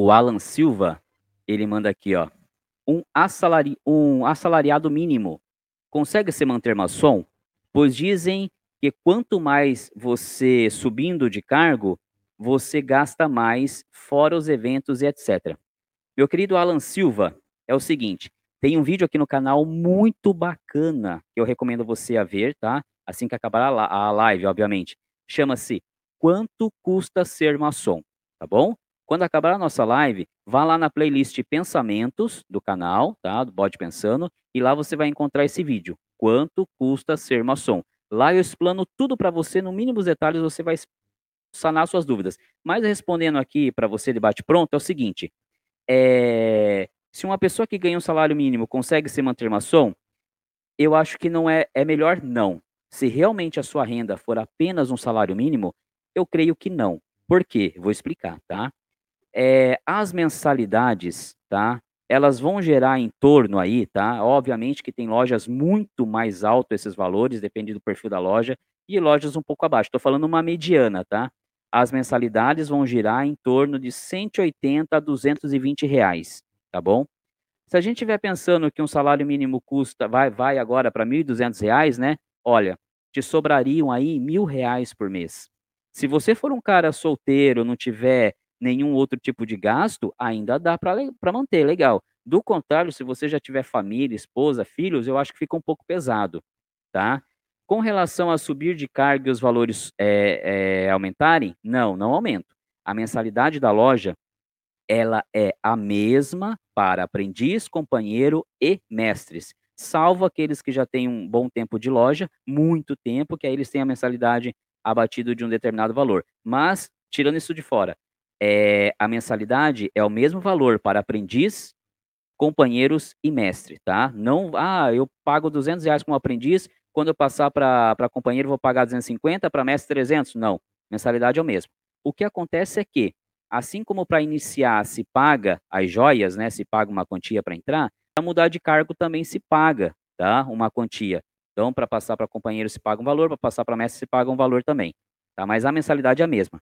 O Alan Silva, ele manda aqui, ó. Um, assalari, um assalariado mínimo consegue se manter maçom? Pois dizem que quanto mais você subindo de cargo, você gasta mais, fora os eventos e etc. Meu querido Alan Silva, é o seguinte, tem um vídeo aqui no canal muito bacana que eu recomendo você a ver, tá? Assim que acabar a live, obviamente. Chama-se Quanto Custa Ser Maçom, tá bom? Quando acabar a nossa live, vá lá na playlist Pensamentos do canal, tá? Do Bode Pensando, e lá você vai encontrar esse vídeo. Quanto custa ser maçom? Lá eu explano tudo para você, no mínimo detalhes você vai sanar suas dúvidas. Mas respondendo aqui para você de bate pronto é o seguinte: é, se uma pessoa que ganha um salário mínimo consegue se manter maçom, eu acho que não é, é melhor não. Se realmente a sua renda for apenas um salário mínimo, eu creio que não. Por quê? Vou explicar, tá? É, as mensalidades, tá? Elas vão gerar em torno aí, tá? Obviamente que tem lojas muito mais alto esses valores, depende do perfil da loja, e lojas um pouco abaixo. Estou falando uma mediana, tá? As mensalidades vão girar em torno de 180 a 220 reais, tá bom? Se a gente estiver pensando que um salário mínimo custa, vai, vai agora para 1.200 reais, né? Olha, te sobrariam aí mil reais por mês. Se você for um cara solteiro, não tiver nenhum outro tipo de gasto, ainda dá para manter, legal. Do contrário, se você já tiver família, esposa, filhos, eu acho que fica um pouco pesado, tá? Com relação a subir de carga e os valores é, é, aumentarem, não, não aumento. A mensalidade da loja, ela é a mesma para aprendiz, companheiro e mestres, salvo aqueles que já têm um bom tempo de loja, muito tempo, que aí eles têm a mensalidade abatido de um determinado valor. Mas, tirando isso de fora, é, a mensalidade é o mesmo valor para aprendiz, companheiros e mestre, tá? Não, ah, eu pago 200 reais como aprendiz, quando eu passar para companheiro vou pagar 250, para mestre 300? Não, mensalidade é o mesmo. O que acontece é que, assim como para iniciar se paga as joias, né, se paga uma quantia para entrar, para mudar de cargo também se paga, tá? Uma quantia. Então, para passar para companheiro se paga um valor, para passar para mestre se paga um valor também, tá? Mas a mensalidade é a mesma.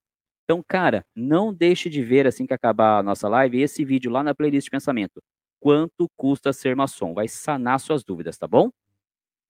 Então, cara, não deixe de ver assim que acabar a nossa live esse vídeo lá na playlist de pensamento. Quanto custa ser maçom? Vai sanar suas dúvidas, tá bom?